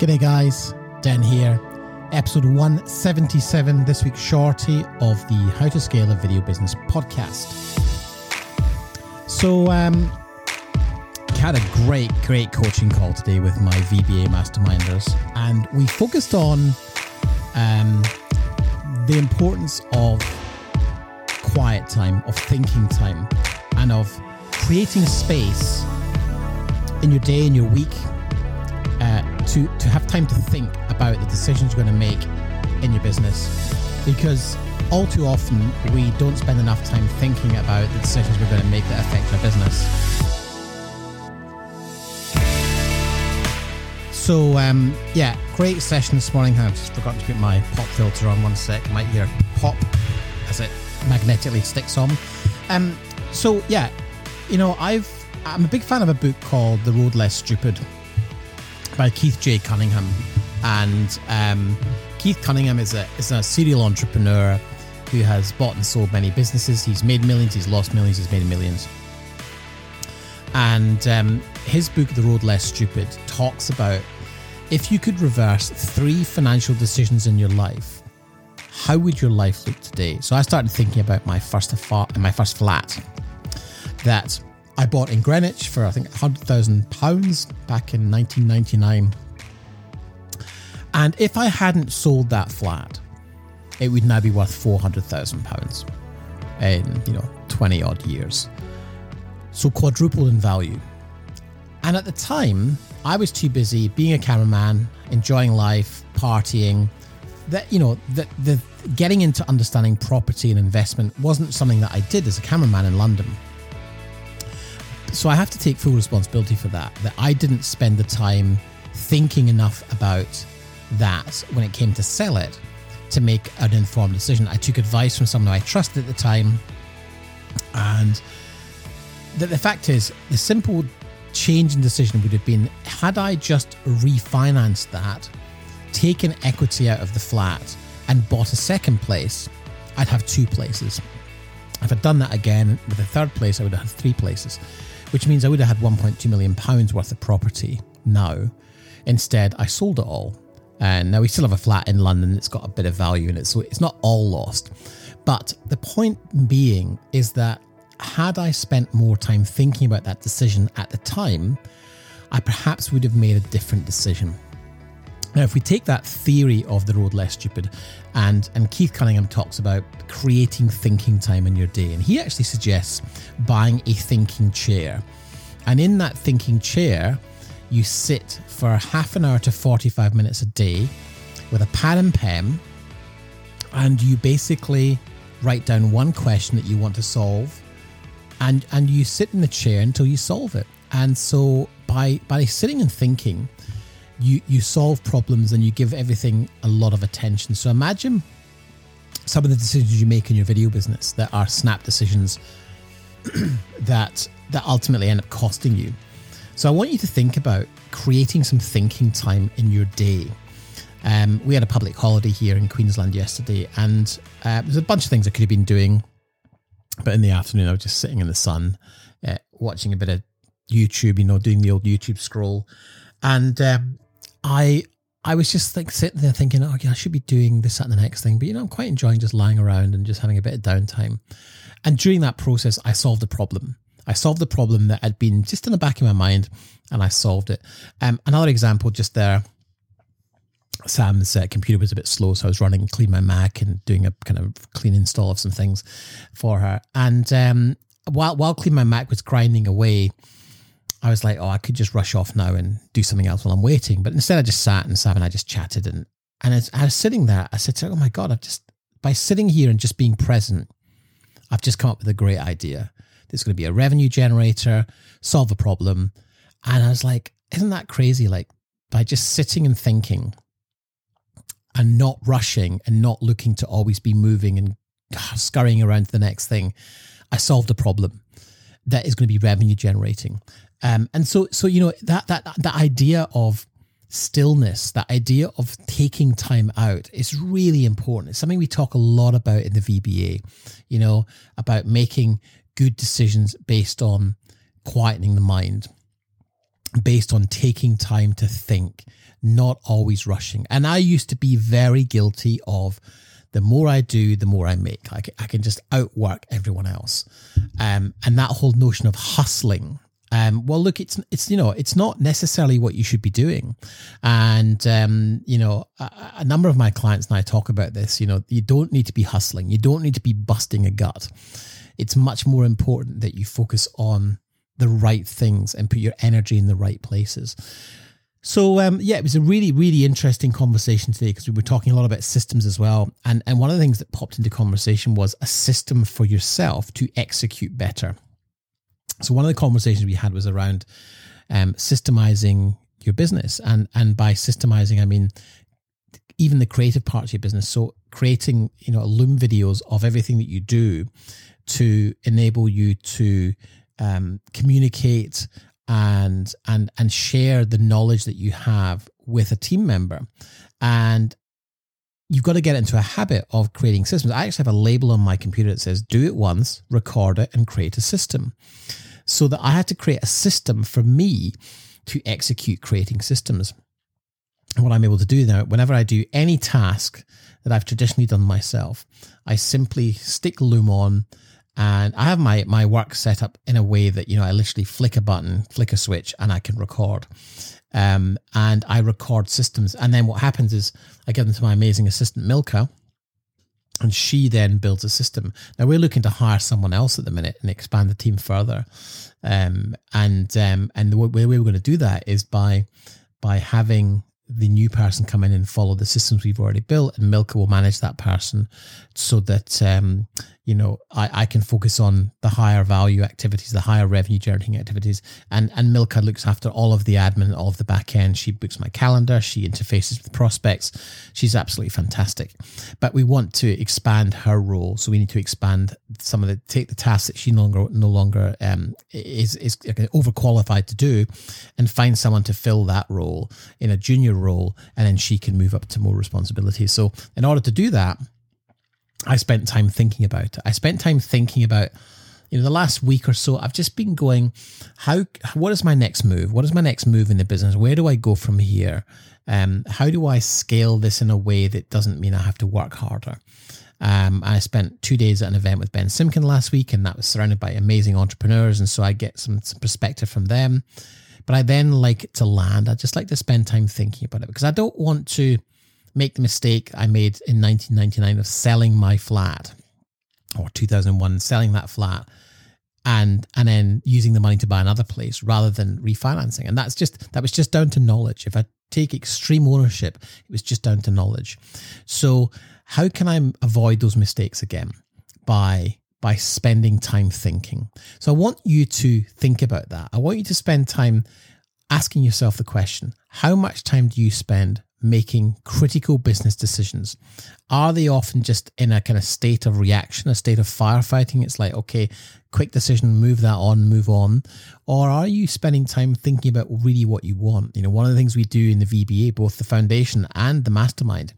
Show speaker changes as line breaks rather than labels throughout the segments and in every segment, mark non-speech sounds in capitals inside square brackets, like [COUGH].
G'day, guys. Dan here. Episode 177, this week's shorty of the How to Scale a Video Business podcast. So, um, had a great, great coaching call today with my VBA masterminders, and we focused on um, the importance of quiet time, of thinking time, and of creating space in your day, in your week, to to have time to think about the decisions you're going to make in your business, because all too often we don't spend enough time thinking about the decisions we're going to make that affect our business. So um, yeah, great session this morning. I've just forgotten to put my pop filter on. One sec, might hear pop as it magnetically sticks on. Um, so yeah, you know, I've I'm a big fan of a book called The Road Less Stupid by Keith J. Cunningham, and um, Keith Cunningham is a is a serial entrepreneur who has bought and sold many businesses. He's made millions, he's lost millions, he's made millions. And um, his book, The Road Less Stupid, talks about if you could reverse three financial decisions in your life, how would your life look today? So I started thinking about my first my first flat that I bought in Greenwich for I think hundred thousand pounds back in 1999. And if I hadn't sold that flat, it would now be worth four hundred thousand pounds in you know twenty odd years. So quadrupled in value. And at the time, I was too busy being a cameraman, enjoying life, partying. That you know, that the getting into understanding property and investment wasn't something that I did as a cameraman in London. So I have to take full responsibility for that. That I didn't spend the time thinking enough about that when it came to sell it to make an informed decision. I took advice from someone I trusted at the time, and the, the fact is, the simple change in decision would have been had I just refinanced that, taken equity out of the flat, and bought a second place, I'd have two places. If I'd done that again with a third place, I would have had three places, which means I would have had 1.2 million pounds worth of property now. Instead, I sold it all. And now we still have a flat in London that's got a bit of value in it, so it's not all lost. But the point being is that had I spent more time thinking about that decision at the time, I perhaps would have made a different decision. Now, if we take that theory of the road less stupid, and and Keith Cunningham talks about creating thinking time in your day, and he actually suggests buying a thinking chair, and in that thinking chair, you sit for half an hour to forty five minutes a day with a pad and pen, and you basically write down one question that you want to solve and and you sit in the chair until you solve it. And so by by sitting and thinking, you you solve problems and you give everything a lot of attention. So imagine some of the decisions you make in your video business that are snap decisions [CLEARS THROAT] that that ultimately end up costing you. So I want you to think about creating some thinking time in your day. Um, we had a public holiday here in Queensland yesterday, and uh, there's a bunch of things I could have been doing but in the afternoon, I was just sitting in the sun, uh, watching a bit of YouTube, you know, doing the old YouTube scroll, and um, I I was just like sitting there thinking, oh, yeah, I should be doing this, and the next thing. But you know, I'm quite enjoying just lying around and just having a bit of downtime. And during that process, I solved a problem. I solved the problem that had been just in the back of my mind, and I solved it. Um, another example, just there. Sam's uh, computer was a bit slow, so I was running CleanMyMac and doing a kind of clean install of some things for her. And um, while while CleanMyMac was grinding away, I was like, oh, I could just rush off now and do something else while I'm waiting. But instead, I just sat and Sam and I just chatted. And and as I was sitting there, I said her, oh my god, I've just by sitting here and just being present, I've just come up with a great idea. There's going to be a revenue generator, solve a problem. And I was like, isn't that crazy? Like by just sitting and thinking and not rushing and not looking to always be moving and [SIGHS] scurrying around to the next thing, I solved a problem that is going to be revenue generating. Um, and so, so you know that that that idea of stillness, that idea of taking time out is really important. It's something we talk a lot about in the VBA. You know about making good decisions based on quietening the mind. based on taking time to think, not always rushing. And I used to be very guilty of the more I do, the more I make. I can, I can just outwork everyone else. Um, and that whole notion of hustling. Um, well, look, it's it's you know it's not necessarily what you should be doing, and um, you know a, a number of my clients and I talk about this. You know, you don't need to be hustling, you don't need to be busting a gut. It's much more important that you focus on the right things and put your energy in the right places. So um, yeah, it was a really, really interesting conversation today because we were talking a lot about systems as well. And and one of the things that popped into conversation was a system for yourself to execute better. So one of the conversations we had was around um, systemizing your business, and and by systemizing, I mean even the creative part of your business. So creating you know loom videos of everything that you do to enable you to um, communicate and and and share the knowledge that you have with a team member. And you've got to get into a habit of creating systems. I actually have a label on my computer that says do it once record it and create a system so that i had to create a system for me to execute creating systems and what i'm able to do now whenever i do any task that i've traditionally done myself i simply stick loom on and I have my my work set up in a way that you know I literally flick a button, flick a switch, and I can record. Um, and I record systems, and then what happens is I give them to my amazing assistant Milka, and she then builds a system. Now we're looking to hire someone else at the minute and expand the team further. Um, and um, and the way we're going to do that is by by having the new person come in and follow the systems we've already built, and Milka will manage that person so that um, you know I, I can focus on the higher value activities, the higher revenue generating activities, and and Milka looks after all of the admin, all of the back end. She books my calendar, she interfaces with prospects. She's absolutely fantastic. But we want to expand her role, so we need to expand some of the take the tasks that she no longer no longer um, is is overqualified to do, and find someone to fill that role in a junior role, and then she can move up to more responsibilities. So in order to do that I spent time thinking about it. I spent time thinking about, you know, the last week or so, I've just been going, how, what is my next move? What is my next move in the business? Where do I go from here? Um, how do I scale this in a way that doesn't mean I have to work harder? Um, I spent two days at an event with Ben Simkin last week, and that was surrounded by amazing entrepreneurs. And so I get some, some perspective from them. But I then like to land. I just like to spend time thinking about it because I don't want to make the mistake I made in 1999 of selling my flat or 2001, selling that flat and and then using the money to buy another place rather than refinancing. And that's just that was just down to knowledge. If I take extreme ownership, it was just down to knowledge. So how can I avoid those mistakes again? By by spending time thinking. So I want you to think about that. I want you to spend time asking yourself the question, how much time do you spend making critical business decisions? Are they often just in a kind of state of reaction, a state of firefighting? It's like, okay, quick decision, move that on, move on. Or are you spending time thinking about really what you want? You know, one of the things we do in the VBA, both the foundation and the mastermind,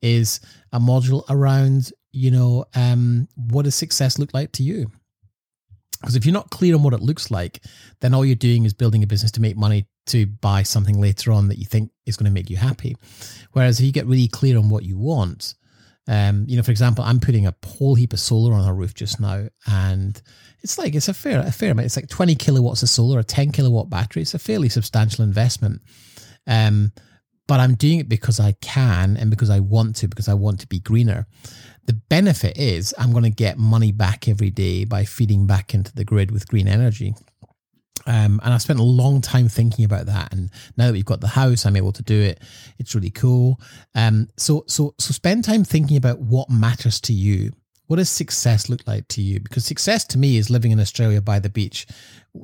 is a module around, you know, um, what does success look like to you? Because if you're not clear on what it looks like, then all you're doing is building a business to make money to buy something later on that you think is going to make you happy. Whereas if you get really clear on what you want, um, you know, for example, I'm putting a whole heap of solar on our roof just now, and it's like it's a fair a fair amount. It's like 20 kilowatts of solar, a 10 kilowatt battery. It's a fairly substantial investment. Um, but I'm doing it because I can and because I want to, because I want to be greener. The benefit is I'm going to get money back every day by feeding back into the grid with green energy. Um, and I spent a long time thinking about that. And now that we've got the house, I'm able to do it. It's really cool. Um, so, so, so spend time thinking about what matters to you. What does success look like to you? Because success to me is living in Australia by the beach,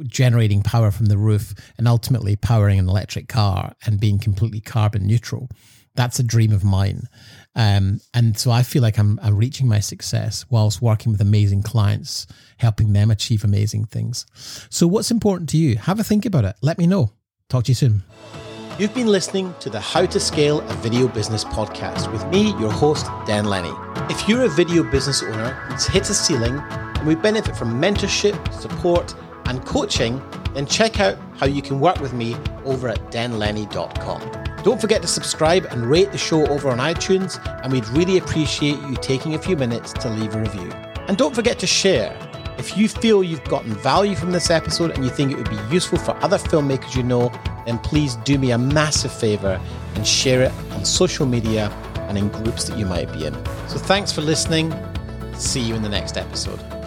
generating power from the roof, and ultimately powering an electric car and being completely carbon neutral. That's a dream of mine. Um, and so I feel like I'm, I'm reaching my success whilst working with amazing clients, helping them achieve amazing things. So, what's important to you? Have a think about it. Let me know. Talk to you soon. You've been listening to the How to Scale a Video Business podcast with me, your host, Dan Lenny. If you're a video business owner who's hit a ceiling and we benefit from mentorship, support, and coaching, then check out how you can work with me over at danlenny.com. Don't forget to subscribe and rate the show over on iTunes, and we'd really appreciate you taking a few minutes to leave a review. And don't forget to share. If you feel you've gotten value from this episode and you think it would be useful for other filmmakers you know, then please do me a massive favor and share it on social media and in groups that you might be in. So thanks for listening. See you in the next episode.